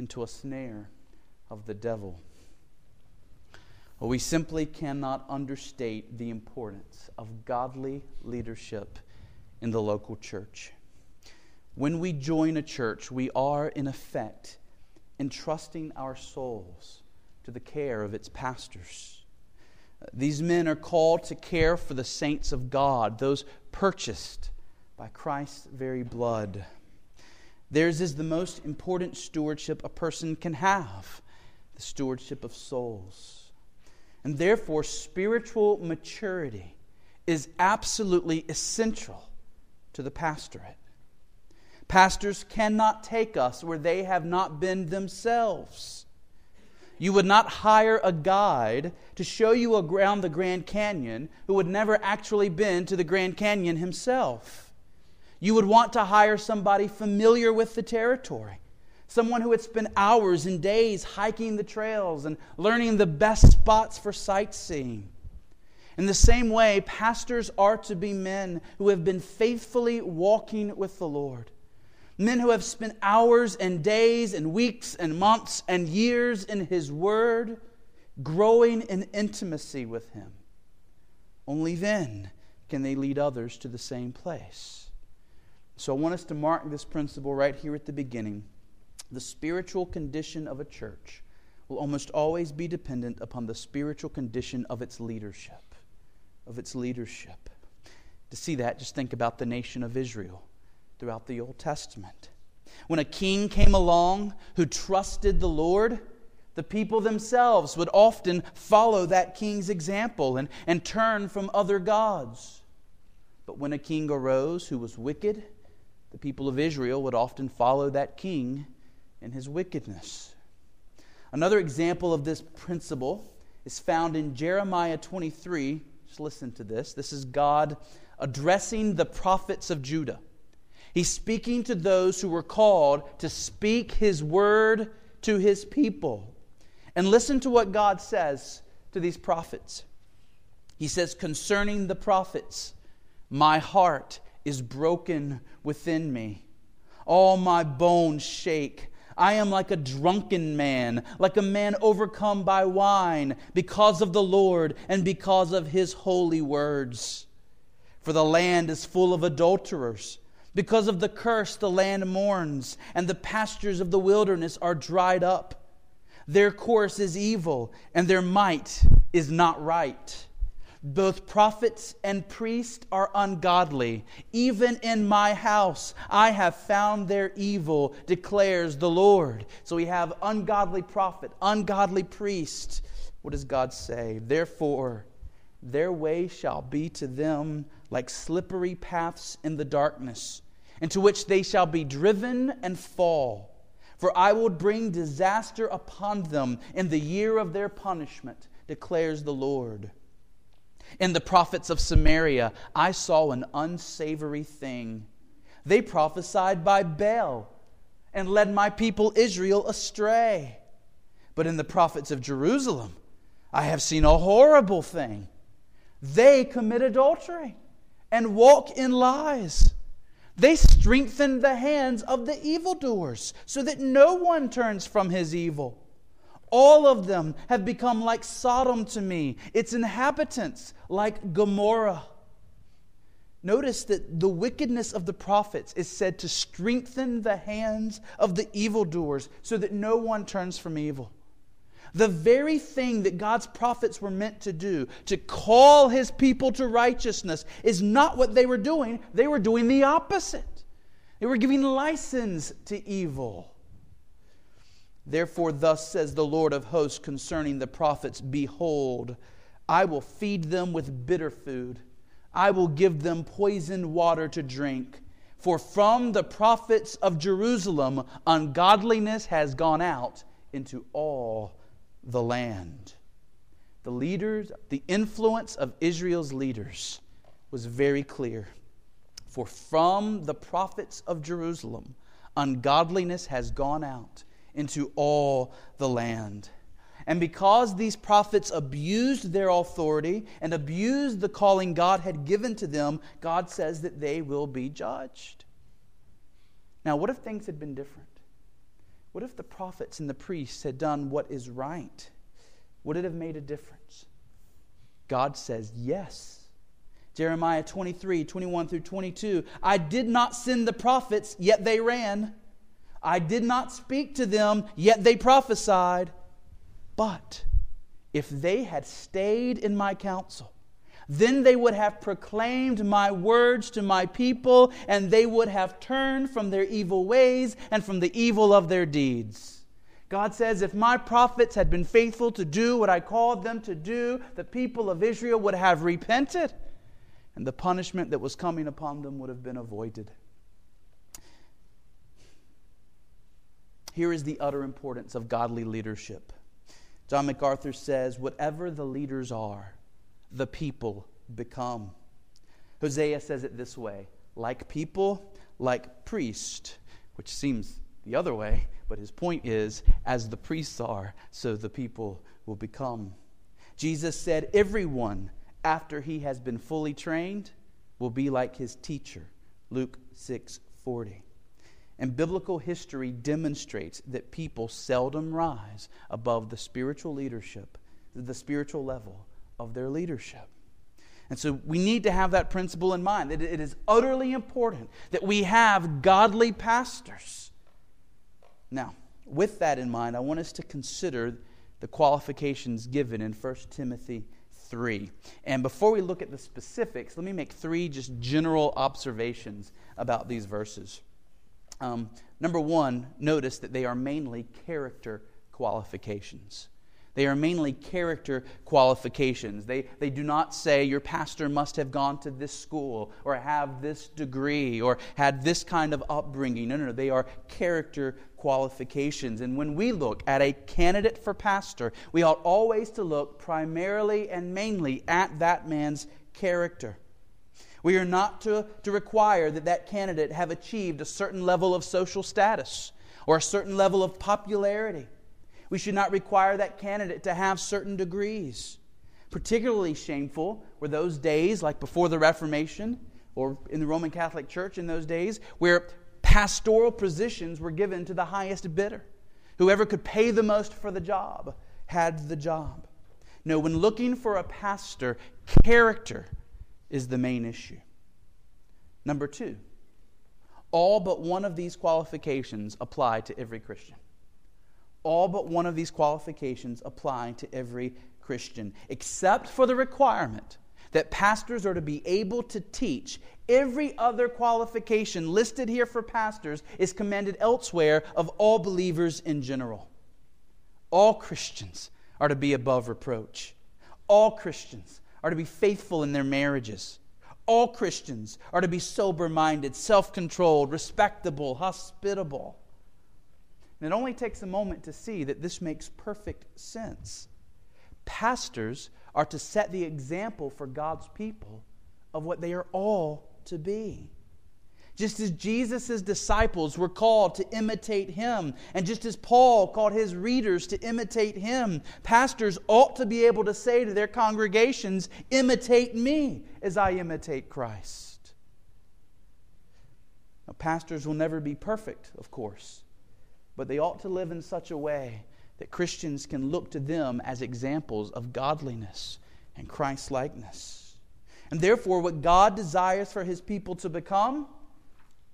into a snare of the devil. We simply cannot understate the importance of godly leadership in the local church. When we join a church, we are, in effect, entrusting our souls to the care of its pastors. These men are called to care for the saints of God, those purchased by Christ's very blood. Theirs is the most important stewardship a person can have the stewardship of souls. And therefore, spiritual maturity is absolutely essential to the pastorate. Pastors cannot take us where they have not been themselves. You would not hire a guide to show you around the Grand Canyon who had never actually been to the Grand Canyon himself. You would want to hire somebody familiar with the territory, someone who had spent hours and days hiking the trails and learning the best spots for sightseeing. In the same way, pastors are to be men who have been faithfully walking with the Lord men who have spent hours and days and weeks and months and years in His Word, growing in intimacy with Him. Only then can they lead others to the same place. So I want us to mark this principle right here at the beginning. The spiritual condition of a church will almost always be dependent upon the spiritual condition of its leadership. Of its leadership. To see that, just think about the nation of Israel throughout the Old Testament. When a king came along who trusted the Lord, the people themselves would often follow that king's example and, and turn from other gods. But when a king arose who was wicked, the people of Israel would often follow that king in his wickedness. Another example of this principle is found in Jeremiah 23. Just listen to this. This is God addressing the prophets of Judah. He's speaking to those who were called to speak his word to his people. And listen to what God says to these prophets. He says, Concerning the prophets, my heart is broken within me. All my bones shake. I am like a drunken man, like a man overcome by wine, because of the Lord and because of his holy words. For the land is full of adulterers because of the curse, the land mourns, and the pastures of the wilderness are dried up. Their course is evil, and their might is not right. Both prophets and priests are ungodly. Even in my house I have found their evil, declares the Lord. So we have ungodly prophet, ungodly priest. What does God say? Therefore, their way shall be to them like slippery paths in the darkness, into which they shall be driven and fall. For I will bring disaster upon them in the year of their punishment, declares the Lord. In the prophets of Samaria, I saw an unsavory thing. They prophesied by Baal and led my people Israel astray. But in the prophets of Jerusalem, I have seen a horrible thing. They commit adultery and walk in lies. They strengthen the hands of the evildoers so that no one turns from his evil. All of them have become like Sodom to me, its inhabitants like Gomorrah. Notice that the wickedness of the prophets is said to strengthen the hands of the evildoers so that no one turns from evil. The very thing that God's prophets were meant to do, to call his people to righteousness, is not what they were doing. They were doing the opposite. They were giving license to evil. Therefore, thus says the Lord of hosts concerning the prophets Behold, I will feed them with bitter food I will give them poisoned water to drink. For from the prophets of Jerusalem, ungodliness has gone out into all the land. The leaders, the influence of Israel's leaders was very clear. For from the prophets of Jerusalem, ungodliness has gone out into all the land. And because these prophets abused their authority and abused the calling God had given to them, God says that they will be judged. Now, what if things had been different? What if the prophets and the priests had done what is right? Would it have made a difference? God says yes. Jeremiah 23, 21 through 22. I did not send the prophets, yet they ran. I did not speak to them, yet they prophesied. But if they had stayed in my counsel, then they would have proclaimed my words to my people, and they would have turned from their evil ways and from the evil of their deeds. God says, if my prophets had been faithful to do what I called them to do, the people of Israel would have repented, and the punishment that was coming upon them would have been avoided. Here is the utter importance of godly leadership. John MacArthur says, Whatever the leaders are, the people become. Hosea says it this way like people, like priest, which seems the other way, but his point is, as the priests are, so the people will become. Jesus said, Everyone, after he has been fully trained, will be like his teacher. Luke 6 40. And biblical history demonstrates that people seldom rise above the spiritual leadership, the spiritual level of their leadership. And so we need to have that principle in mind that it is utterly important that we have godly pastors. Now, with that in mind, I want us to consider the qualifications given in 1 Timothy 3. And before we look at the specifics, let me make three just general observations about these verses. Um, number one, notice that they are mainly character qualifications. They are mainly character qualifications. They, they do not say your pastor must have gone to this school or have this degree or had this kind of upbringing. No, no, no. They are character qualifications. And when we look at a candidate for pastor, we ought always to look primarily and mainly at that man's character. We are not to, to require that that candidate have achieved a certain level of social status or a certain level of popularity. We should not require that candidate to have certain degrees. Particularly shameful were those days, like before the Reformation or in the Roman Catholic Church in those days, where pastoral positions were given to the highest bidder. Whoever could pay the most for the job had the job. No, when looking for a pastor, character is the main issue. Number two, all but one of these qualifications apply to every Christian. All but one of these qualifications apply to every Christian, except for the requirement that pastors are to be able to teach. Every other qualification listed here for pastors is commanded elsewhere of all believers in general. All Christians are to be above reproach. All Christians are to be faithful in their marriages. All Christians are to be sober minded, self controlled, respectable, hospitable. And it only takes a moment to see that this makes perfect sense. Pastors are to set the example for God's people of what they are all to be. Just as Jesus' disciples were called to imitate him, and just as Paul called his readers to imitate him, pastors ought to be able to say to their congregations, Imitate me as I imitate Christ. Now, pastors will never be perfect, of course, but they ought to live in such a way that Christians can look to them as examples of godliness and Christ likeness. And therefore, what God desires for his people to become,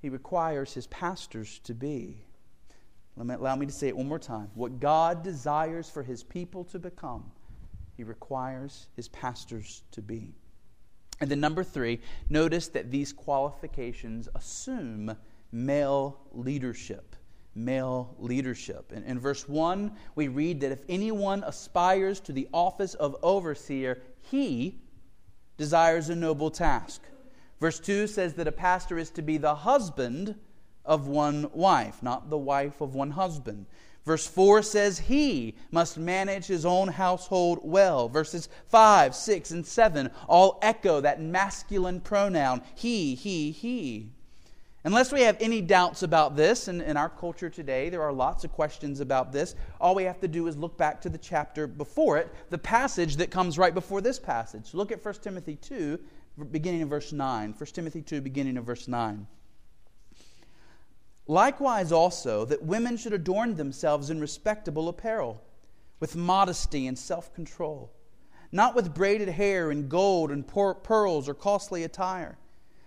he requires his pastors to be. Allow me to say it one more time. What God desires for his people to become, he requires his pastors to be. And then, number three, notice that these qualifications assume male leadership. Male leadership. In, in verse 1, we read that if anyone aspires to the office of overseer, he desires a noble task. Verse 2 says that a pastor is to be the husband of one wife, not the wife of one husband. Verse 4 says he must manage his own household well. Verses 5, 6, and 7 all echo that masculine pronoun he, he, he. Unless we have any doubts about this, and in our culture today, there are lots of questions about this, all we have to do is look back to the chapter before it, the passage that comes right before this passage. Look at 1 Timothy 2, beginning in verse 9. 1 Timothy 2, beginning in verse 9. Likewise, also, that women should adorn themselves in respectable apparel, with modesty and self control, not with braided hair and gold and pearls or costly attire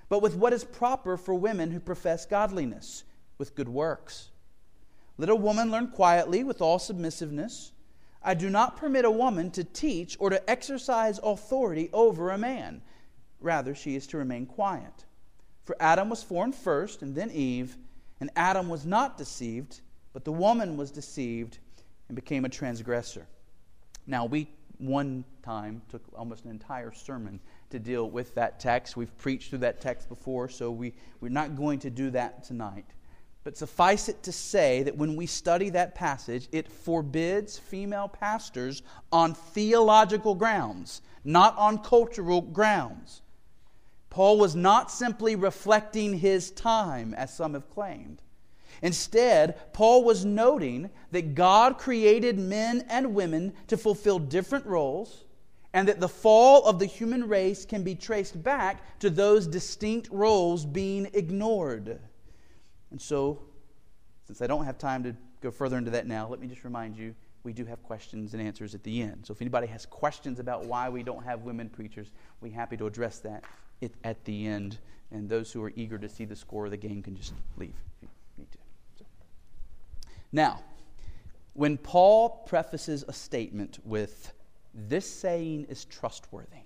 but with what is proper for women who profess godliness, with good works. Let a woman learn quietly with all submissiveness. I do not permit a woman to teach or to exercise authority over a man. Rather, she is to remain quiet. For Adam was formed first, and then Eve, and Adam was not deceived, but the woman was deceived and became a transgressor. Now, we one time took almost an entire sermon to deal with that text. We've preached through that text before, so we, we're not going to do that tonight. But suffice it to say that when we study that passage, it forbids female pastors on theological grounds, not on cultural grounds. Paul was not simply reflecting his time, as some have claimed. Instead, Paul was noting that God created men and women to fulfill different roles and that the fall of the human race can be traced back to those distinct roles being ignored. And so, since I don't have time to go further into that now, let me just remind you we do have questions and answers at the end. So if anybody has questions about why we don't have women preachers, we're happy to address that at the end. And those who are eager to see the score of the game can just leave if you need to. So. Now, when Paul prefaces a statement with, this saying is trustworthy.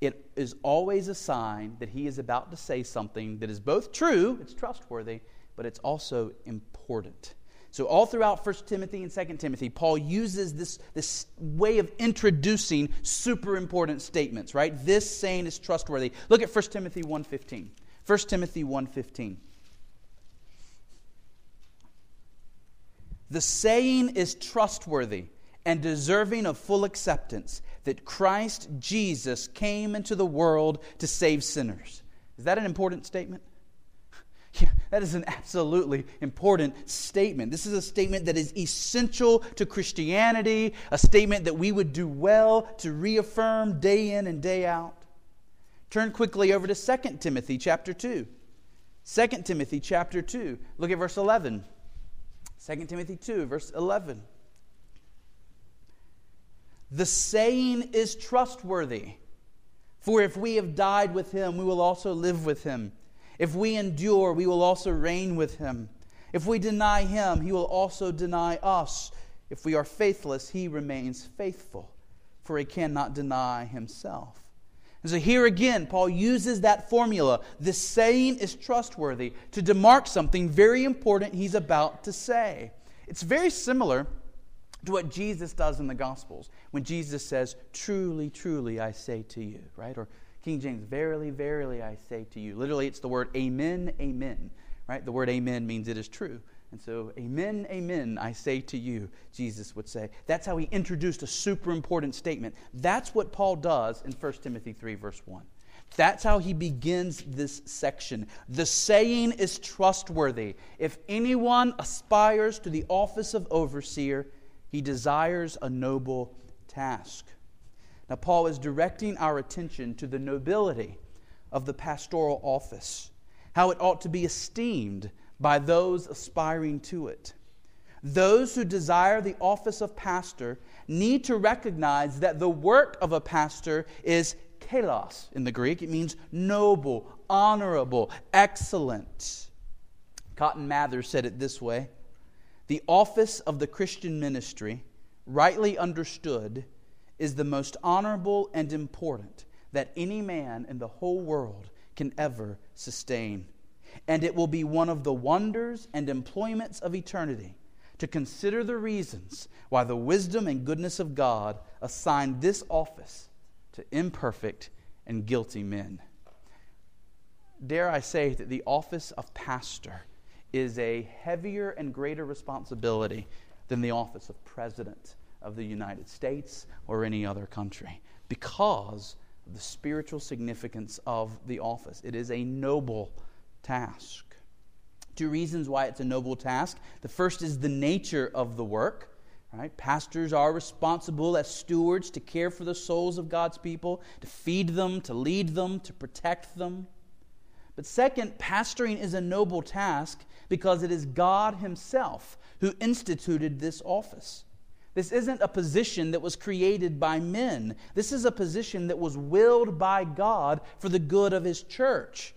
It is always a sign that he is about to say something that is both true, it's trustworthy, but it's also important. So, all throughout 1 Timothy and 2 Timothy, Paul uses this, this way of introducing super important statements, right? This saying is trustworthy. Look at 1 Timothy 1.15. 1 Timothy 1.15. The saying is trustworthy and deserving of full acceptance that Christ Jesus came into the world to save sinners. Is that an important statement? Yeah, that is an absolutely important statement. This is a statement that is essential to Christianity, a statement that we would do well to reaffirm day in and day out. Turn quickly over to 2 Timothy chapter 2. 2 Timothy chapter 2. Look at verse 11. 2 Timothy 2, verse 11. The saying is trustworthy. For if we have died with him, we will also live with him. If we endure, we will also reign with him. If we deny him, he will also deny us. If we are faithless, he remains faithful, for he cannot deny himself. And so here again, Paul uses that formula. This saying is trustworthy to demark something very important he's about to say. It's very similar to what Jesus does in the Gospels when Jesus says, Truly, truly, I say to you, right? Or King James, Verily, verily, I say to you. Literally, it's the word Amen, Amen, right? The word Amen means it is true. And so, Amen, Amen, I say to you, Jesus would say. That's how he introduced a super important statement. That's what Paul does in 1 Timothy 3, verse 1. That's how he begins this section. The saying is trustworthy. If anyone aspires to the office of overseer, he desires a noble task. Now, Paul is directing our attention to the nobility of the pastoral office, how it ought to be esteemed by those aspiring to it. Those who desire the office of pastor need to recognize that the work of a pastor is kalos in the Greek. It means noble, honorable, excellent. Cotton Mather said it this way The office of the Christian ministry, rightly understood, is the most honorable and important that any man in the whole world can ever sustain. And it will be one of the wonders and employments of eternity to consider the reasons why the wisdom and goodness of God assigned this office to imperfect and guilty men. Dare I say that the office of pastor is a heavier and greater responsibility than the office of president of the United States or any other country because of the spiritual significance of the office. It is a noble task. Two reasons why it's a noble task. The first is the nature of the work. Right? Pastors are responsible as stewards to care for the souls of God's people, to feed them, to lead them, to protect them. But second, pastoring is a noble task because it is God Himself who instituted this office. This isn't a position that was created by men. This is a position that was willed by God for the good of His church.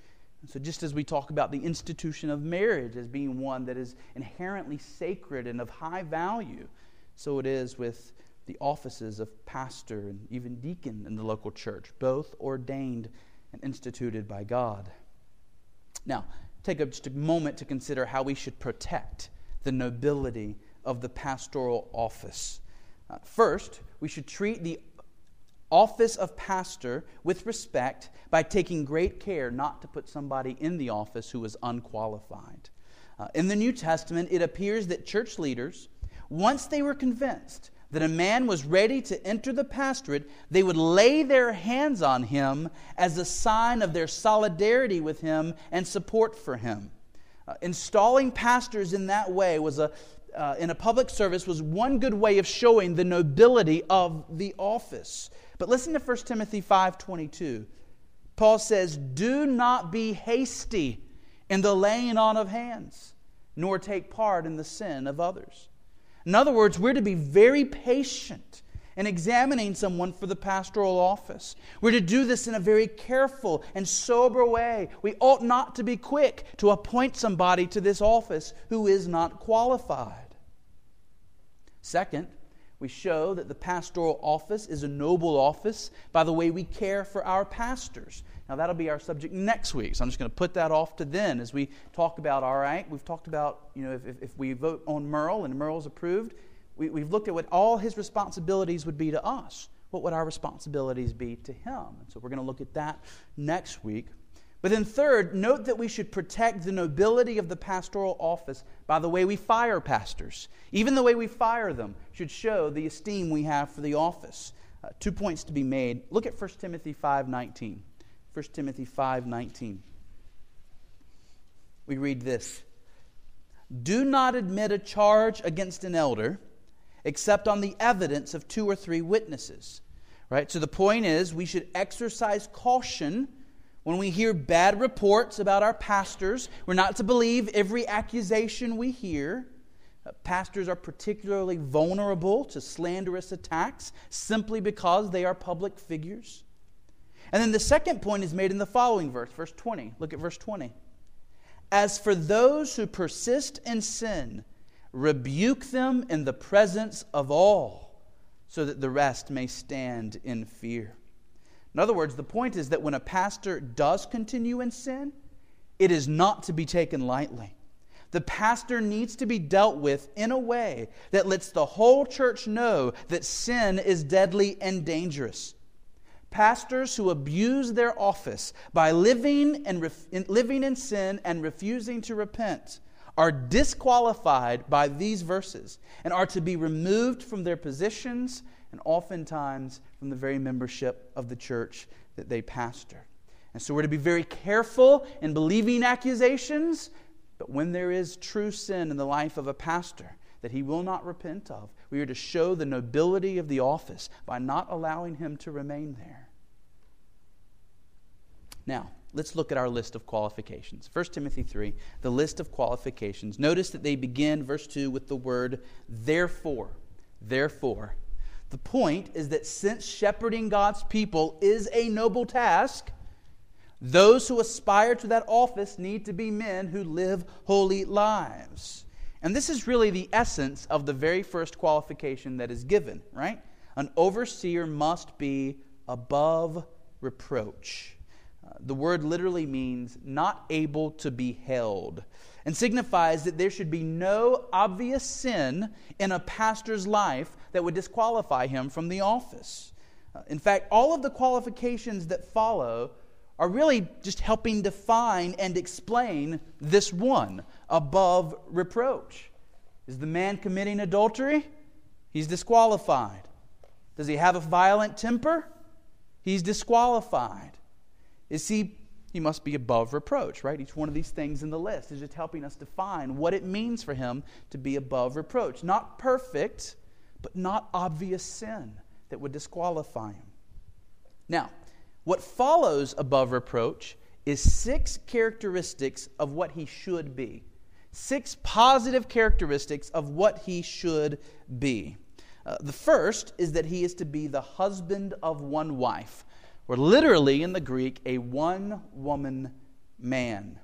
So, just as we talk about the institution of marriage as being one that is inherently sacred and of high value, so it is with the offices of pastor and even deacon in the local church, both ordained and instituted by God. Now, take just a moment to consider how we should protect the nobility of the pastoral office. Uh, first, we should treat the office of pastor with respect by taking great care not to put somebody in the office who is unqualified. Uh, in the New Testament, it appears that church leaders, once they were convinced that a man was ready to enter the pastorate, they would lay their hands on him as a sign of their solidarity with him and support for him. Uh, installing pastors in that way was a uh, in a public service was one good way of showing the nobility of the office. But listen to 1 Timothy 5:22. Paul says, "Do not be hasty in the laying on of hands, nor take part in the sin of others." In other words, we're to be very patient in examining someone for the pastoral office. We're to do this in a very careful and sober way. We ought not to be quick to appoint somebody to this office who is not qualified. Second, we show that the pastoral office is a noble office by the way we care for our pastors. Now, that'll be our subject next week, so I'm just going to put that off to then as we talk about, all right, we've talked about, you know, if, if we vote on Merle and Merle's approved, we, we've looked at what all his responsibilities would be to us. What would our responsibilities be to him? And so we're going to look at that next week. But then, third, note that we should protect the nobility of the pastoral office by the way we fire pastors. Even the way we fire them should show the esteem we have for the office. Uh, two points to be made. Look at 1 Timothy 5:19. 1 Timothy 5:19. We read this: "Do not admit a charge against an elder except on the evidence of two or three witnesses." Right? So the point is we should exercise caution when we hear bad reports about our pastors, we're not to believe every accusation we hear. Uh, pastors are particularly vulnerable to slanderous attacks simply because they are public figures. And then the second point is made in the following verse, verse 20. Look at verse 20. As for those who persist in sin, rebuke them in the presence of all, so that the rest may stand in fear. In other words, the point is that when a pastor does continue in sin, it is not to be taken lightly. The pastor needs to be dealt with in a way that lets the whole church know that sin is deadly and dangerous. Pastors who abuse their office by living, and ref- living in sin and refusing to repent are disqualified by these verses and are to be removed from their positions and oftentimes from the very membership of the church that they pastor. And so we're to be very careful in believing accusations, but when there is true sin in the life of a pastor that he will not repent of, we are to show the nobility of the office by not allowing him to remain there. Now, let's look at our list of qualifications. 1 Timothy 3, the list of qualifications. Notice that they begin, verse 2, with the word therefore. Therefore. The point is that since shepherding God's people is a noble task, those who aspire to that office need to be men who live holy lives. And this is really the essence of the very first qualification that is given, right? An overseer must be above reproach. The word literally means not able to be held and signifies that there should be no obvious sin in a pastor's life that would disqualify him from the office. Uh, in fact, all of the qualifications that follow are really just helping define and explain this one above reproach. Is the man committing adultery? He's disqualified. Does he have a violent temper? He's disqualified. Is he he must be above reproach, right? Each one of these things in the list is just helping us define what it means for him to be above reproach. Not perfect, but not obvious sin that would disqualify him. Now, what follows above reproach is six characteristics of what he should be. Six positive characteristics of what he should be. Uh, the first is that he is to be the husband of one wife, or literally in the Greek, a one woman man.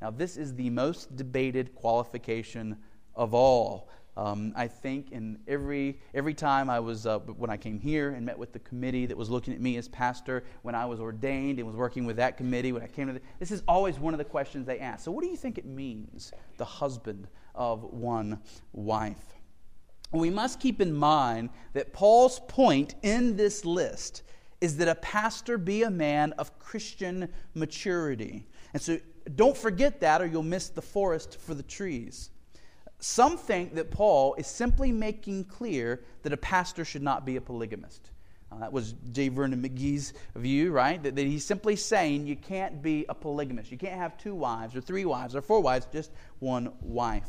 Now, this is the most debated qualification of all. Um, I think in every every time I was uh, when I came here and met with the committee that was looking at me as pastor, when I was ordained and was working with that committee, when I came to the, this is always one of the questions they ask. So, what do you think it means, the husband of one wife? We must keep in mind that Paul's point in this list is that a pastor be a man of Christian maturity, and so don't forget that, or you'll miss the forest for the trees. Some think that Paul is simply making clear that a pastor should not be a polygamist. Uh, that was J. Vernon McGee's view, right? That, that, he's simply saying you can't be a polygamist. You can't have two wives or three wives or four wives, just one wife.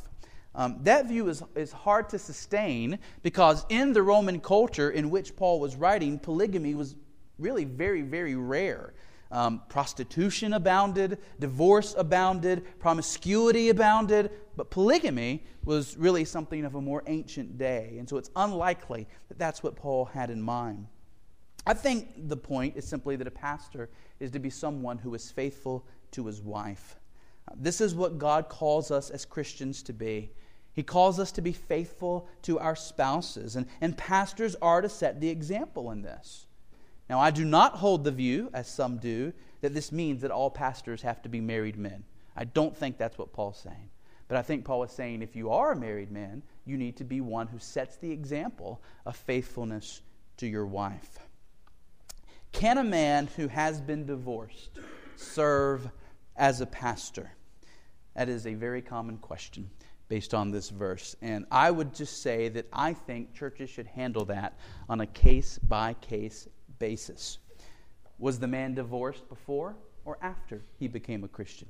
Um, that view is, is hard to sustain because in the Roman culture in which Paul was writing, polygamy was really very, very rare. Um, prostitution abounded, divorce abounded, promiscuity abounded, but polygamy was really something of a more ancient day. And so it's unlikely that that's what Paul had in mind. I think the point is simply that a pastor is to be someone who is faithful to his wife. This is what God calls us as Christians to be. He calls us to be faithful to our spouses, and, and pastors are to set the example in this. Now, I do not hold the view, as some do, that this means that all pastors have to be married men. I don't think that's what Paul's saying. But I think Paul is saying if you are a married man, you need to be one who sets the example of faithfulness to your wife. Can a man who has been divorced serve as a pastor? That is a very common question based on this verse. And I would just say that I think churches should handle that on a case by case basis. Was the man divorced before or after he became a Christian?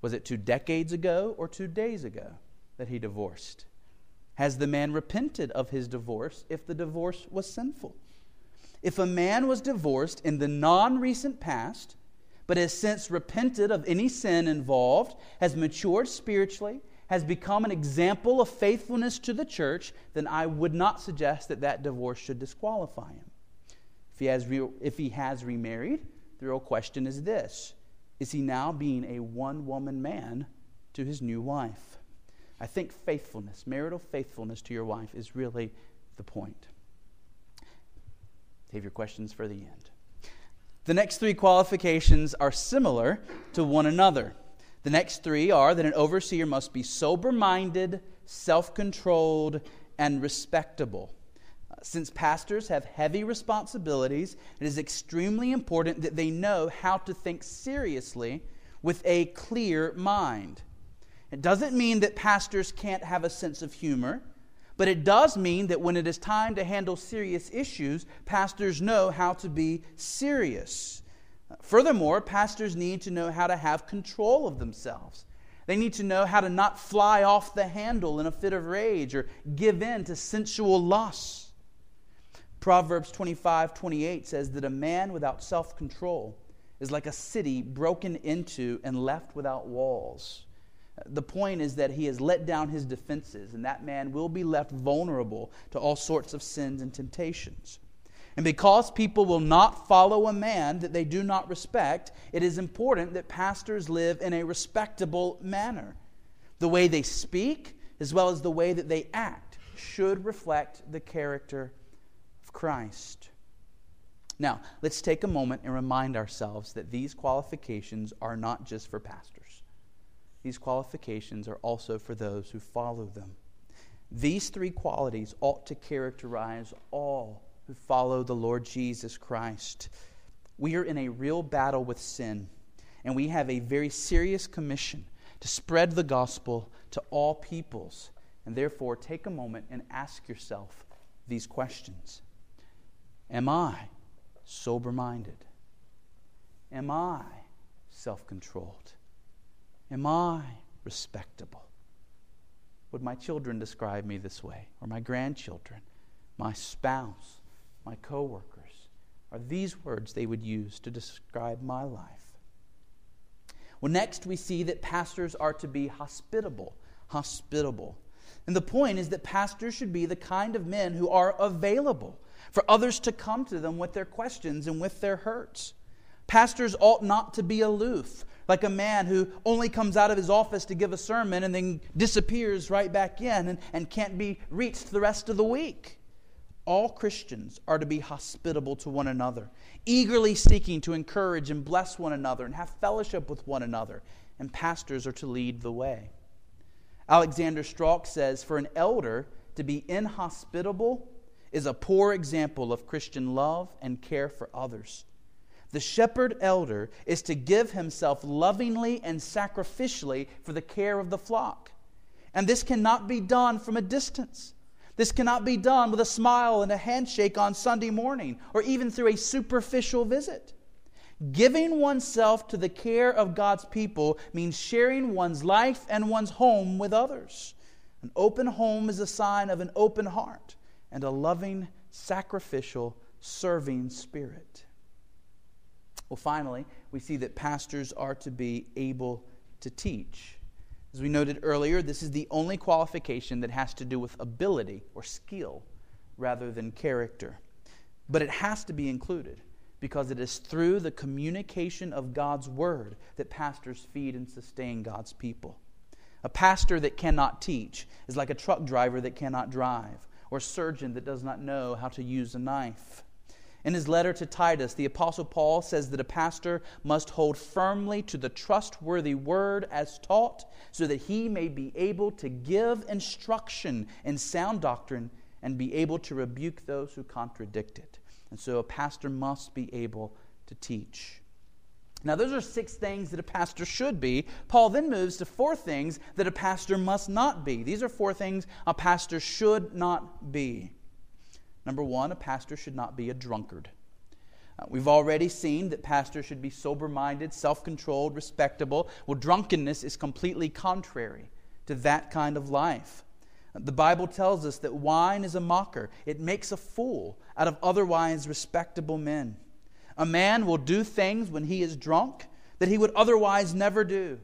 Was it two decades ago or two days ago that he divorced? Has the man repented of his divorce if the divorce was sinful? If a man was divorced in the non recent past, but has since repented of any sin involved, has matured spiritually, has become an example of faithfulness to the church, then I would not suggest that that divorce should disqualify him. If he has, re- if he has remarried, the real question is this Is he now being a one woman man to his new wife? I think faithfulness, marital faithfulness to your wife, is really the point. Save your questions for the end. The next three qualifications are similar to one another. The next three are that an overseer must be sober minded, self controlled, and respectable. Since pastors have heavy responsibilities, it is extremely important that they know how to think seriously with a clear mind. It doesn't mean that pastors can't have a sense of humor, but it does mean that when it is time to handle serious issues, pastors know how to be serious. Furthermore, pastors need to know how to have control of themselves. They need to know how to not fly off the handle in a fit of rage or give in to sensual lusts. Proverbs 25 28 says that a man without self control is like a city broken into and left without walls. The point is that he has let down his defenses, and that man will be left vulnerable to all sorts of sins and temptations. And because people will not follow a man that they do not respect, it is important that pastors live in a respectable manner. The way they speak, as well as the way that they act, should reflect the character of Christ. Now, let's take a moment and remind ourselves that these qualifications are not just for pastors. These qualifications are also for those who follow them. These three qualities ought to characterize all who follow the Lord Jesus Christ. We are in a real battle with sin, and we have a very serious commission to spread the gospel to all peoples. And therefore, take a moment and ask yourself these questions Am I sober minded? Am I self controlled? Am I respectable? Would my children describe me this way, or my grandchildren, my spouse? my coworkers, are these words they would use to describe my life. Well, next we see that pastors are to be hospitable. Hospitable. And the point is that pastors should be the kind of men who are available for others to come to them with their questions and with their hurts. Pastors ought not to be aloof, like a man who only comes out of his office to give a sermon and then disappears right back in and, and can't be reached the rest of the week all Christians are to be hospitable to one another, eagerly seeking to encourage and bless one another and have fellowship with one another, and pastors are to lead the way. Alexander Strauch says For an elder to be inhospitable is a poor example of Christian love and care for others. The shepherd elder is to give himself lovingly and sacrificially for the care of the flock. And this cannot be done from a distance. This cannot be done with a smile and a handshake on Sunday morning or even through a superficial visit. Giving oneself to the care of God's people means sharing one's life and one's home with others. An open home is a sign of an open heart and a loving, sacrificial, serving spirit. Well, finally, we see that pastors are to be able to teach. As we noted earlier, this is the only qualification that has to do with ability or skill rather than character. But it has to be included because it is through the communication of God's word that pastors feed and sustain God's people. A pastor that cannot teach is like a truck driver that cannot drive, or surgeon that does not know how to use a knife. In his letter to Titus, the Apostle Paul says that a pastor must hold firmly to the trustworthy word as taught, so that he may be able to give instruction in sound doctrine and be able to rebuke those who contradict it. And so a pastor must be able to teach. Now, those are six things that a pastor should be. Paul then moves to four things that a pastor must not be. These are four things a pastor should not be. Number one, a pastor should not be a drunkard. Uh, we've already seen that pastors should be sober minded, self controlled, respectable. Well, drunkenness is completely contrary to that kind of life. The Bible tells us that wine is a mocker, it makes a fool out of otherwise respectable men. A man will do things when he is drunk that he would otherwise never do.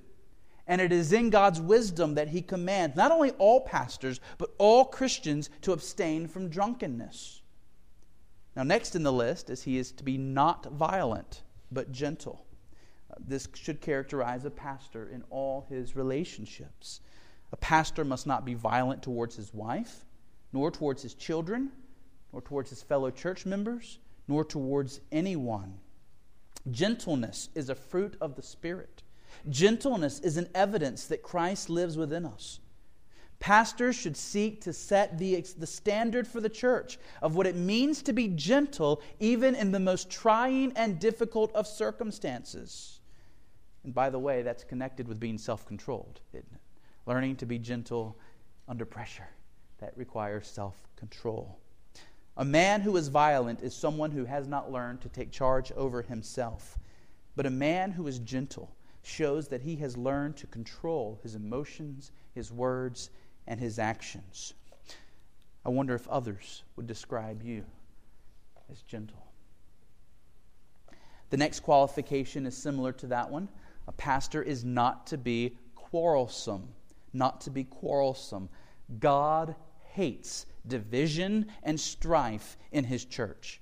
And it is in God's wisdom that He commands not only all pastors, but all Christians to abstain from drunkenness. Now, next in the list is He is to be not violent, but gentle. Uh, this should characterize a pastor in all his relationships. A pastor must not be violent towards his wife, nor towards his children, nor towards his fellow church members, nor towards anyone. Gentleness is a fruit of the Spirit. Gentleness is an evidence that Christ lives within us. Pastors should seek to set the, the standard for the church of what it means to be gentle, even in the most trying and difficult of circumstances. And by the way, that's connected with being self controlled, isn't it? Learning to be gentle under pressure. That requires self control. A man who is violent is someone who has not learned to take charge over himself. But a man who is gentle shows that he has learned to control his emotions, his words, and his actions. I wonder if others would describe you as gentle. The next qualification is similar to that one. A pastor is not to be quarrelsome, not to be quarrelsome. God hates division and strife in his church.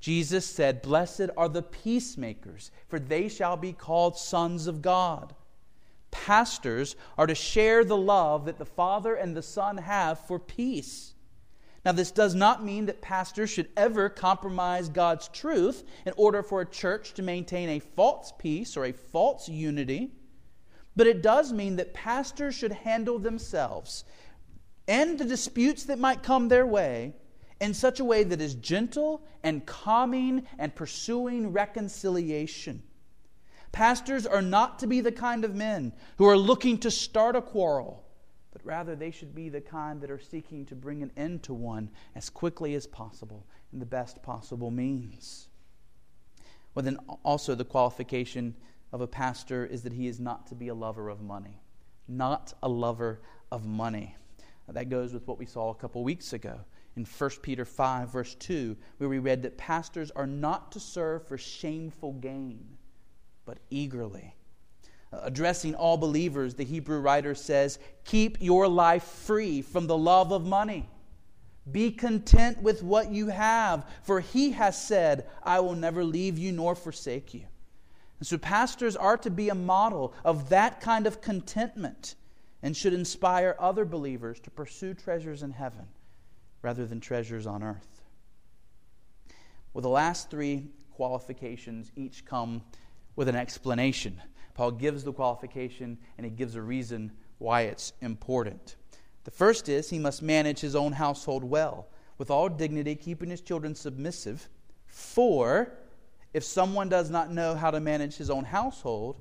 Jesus said, Blessed are the peacemakers, for they shall be called sons of God. Pastors are to share the love that the Father and the Son have for peace. Now, this does not mean that pastors should ever compromise God's truth in order for a church to maintain a false peace or a false unity. But it does mean that pastors should handle themselves and the disputes that might come their way in such a way that is gentle and calming and pursuing reconciliation. Pastors are not to be the kind of men who are looking to start a quarrel, but rather they should be the kind that are seeking to bring an end to one as quickly as possible in the best possible means. Well, then also the qualification of a pastor is that he is not to be a lover of money. Not a lover of money. That goes with what we saw a couple weeks ago in 1 Peter 5, verse 2, where we read that pastors are not to serve for shameful gain, but eagerly. Uh, addressing all believers, the Hebrew writer says, Keep your life free from the love of money. Be content with what you have, for he has said, I will never leave you nor forsake you. And so, pastors are to be a model of that kind of contentment and should inspire other believers to pursue treasures in heaven rather than treasures on earth. Well, the last three qualifications each come with an explanation. Paul gives the qualification and he gives a reason why it's important. The first is he must manage his own household well, with all dignity, keeping his children submissive. For if someone does not know how to manage his own household,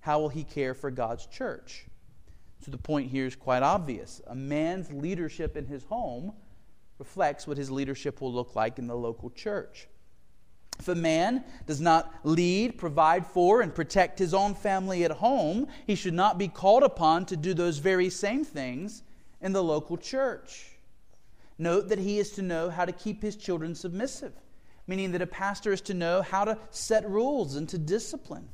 how will he care for God's church? So the point here is quite obvious. A man's leadership in his home reflects what his leadership will look like in the local church. If a man does not lead, provide for, and protect his own family at home, he should not be called upon to do those very same things in the local church. Note that he is to know how to keep his children submissive, meaning that a pastor is to know how to set rules and to discipline.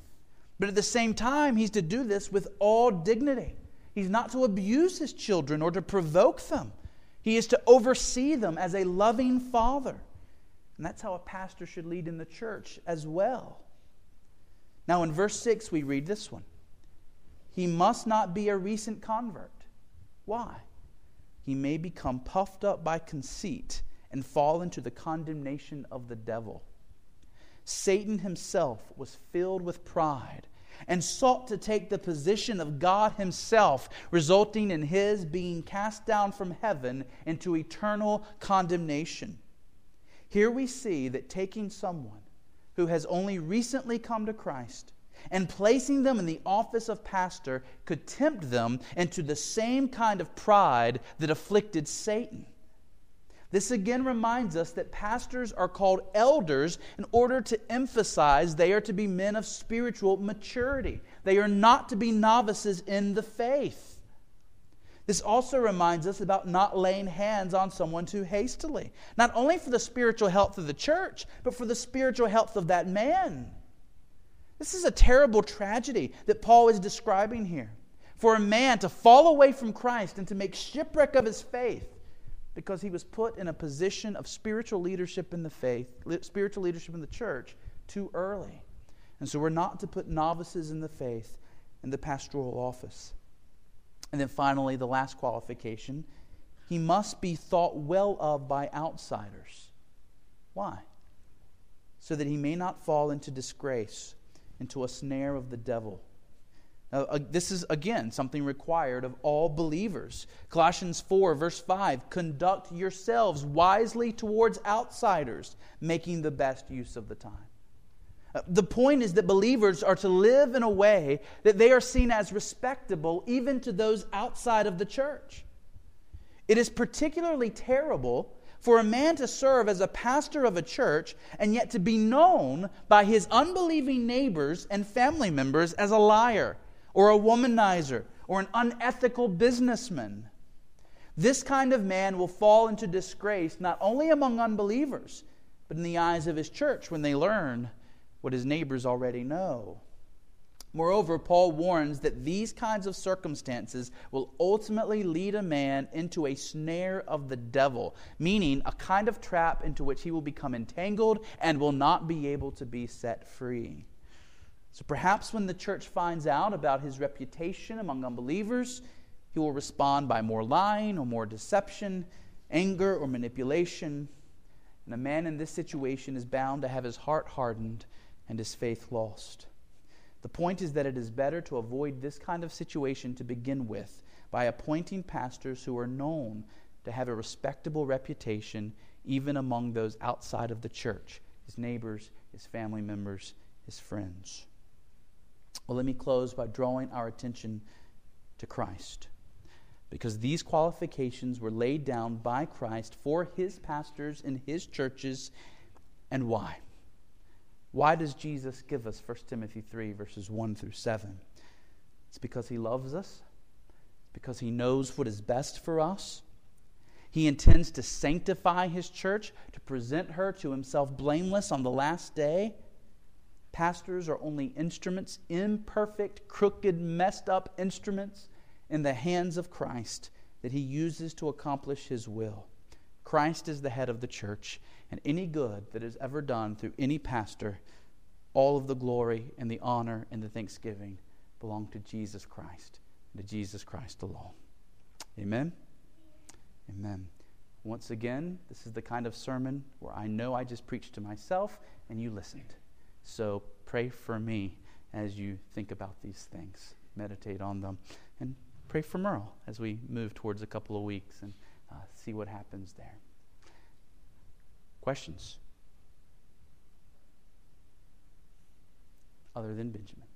But at the same time, he's to do this with all dignity. He's not to abuse his children or to provoke them. He is to oversee them as a loving father. And that's how a pastor should lead in the church as well. Now, in verse 6, we read this one He must not be a recent convert. Why? He may become puffed up by conceit and fall into the condemnation of the devil. Satan himself was filled with pride and sought to take the position of God Himself, resulting in his being cast down from heaven into eternal condemnation. Here we see that taking someone who has only recently come to Christ and placing them in the office of pastor could tempt them into the same kind of pride that afflicted Satan. This again reminds us that pastors are called elders in order to emphasize they are to be men of spiritual maturity. They are not to be novices in the faith. This also reminds us about not laying hands on someone too hastily, not only for the spiritual health of the church, but for the spiritual health of that man. This is a terrible tragedy that Paul is describing here. For a man to fall away from Christ and to make shipwreck of his faith because he was put in a position of spiritual leadership in the faith, spiritual leadership in the church, too early. And so we're not to put novices in the faith in the pastoral office. And then finally, the last qualification he must be thought well of by outsiders. Why? So that he may not fall into disgrace, into a snare of the devil. Now, uh, this is, again, something required of all believers. Colossians 4, verse 5 conduct yourselves wisely towards outsiders, making the best use of the time. Uh, the point is that believers are to live in a way that they are seen as respectable even to those outside of the church. It is particularly terrible for a man to serve as a pastor of a church and yet to be known by his unbelieving neighbors and family members as a liar or a womanizer or an unethical businessman. This kind of man will fall into disgrace not only among unbelievers, but in the eyes of his church when they learn what his neighbors already know. Moreover, Paul warns that these kinds of circumstances will ultimately lead a man into a snare of the devil, meaning a kind of trap into which he will become entangled and will not be able to be set free. So perhaps when the church finds out about his reputation among unbelievers, he will respond by more lying or more deception, anger or manipulation. And a man in this situation is bound to have his heart hardened and his faith lost. The point is that it is better to avoid this kind of situation to begin with by appointing pastors who are known to have a respectable reputation even among those outside of the church his neighbors, his family members, his friends. Well, let me close by drawing our attention to Christ. Because these qualifications were laid down by Christ for his pastors in his churches. And why? Why does Jesus give us 1 Timothy 3, verses 1 through 7? It's because he loves us, it's because he knows what is best for us. He intends to sanctify his church, to present her to himself blameless on the last day. Pastors are only instruments, imperfect, crooked, messed up instruments in the hands of Christ that he uses to accomplish his will. Christ is the head of the church, and any good that is ever done through any pastor, all of the glory and the honor and the thanksgiving belong to Jesus Christ, to Jesus Christ alone. Amen. Amen. Once again, this is the kind of sermon where I know I just preached to myself and you listened. So pray for me as you think about these things, meditate on them, and pray for Merle as we move towards a couple of weeks and uh, see what happens there. Questions? Other than Benjamin.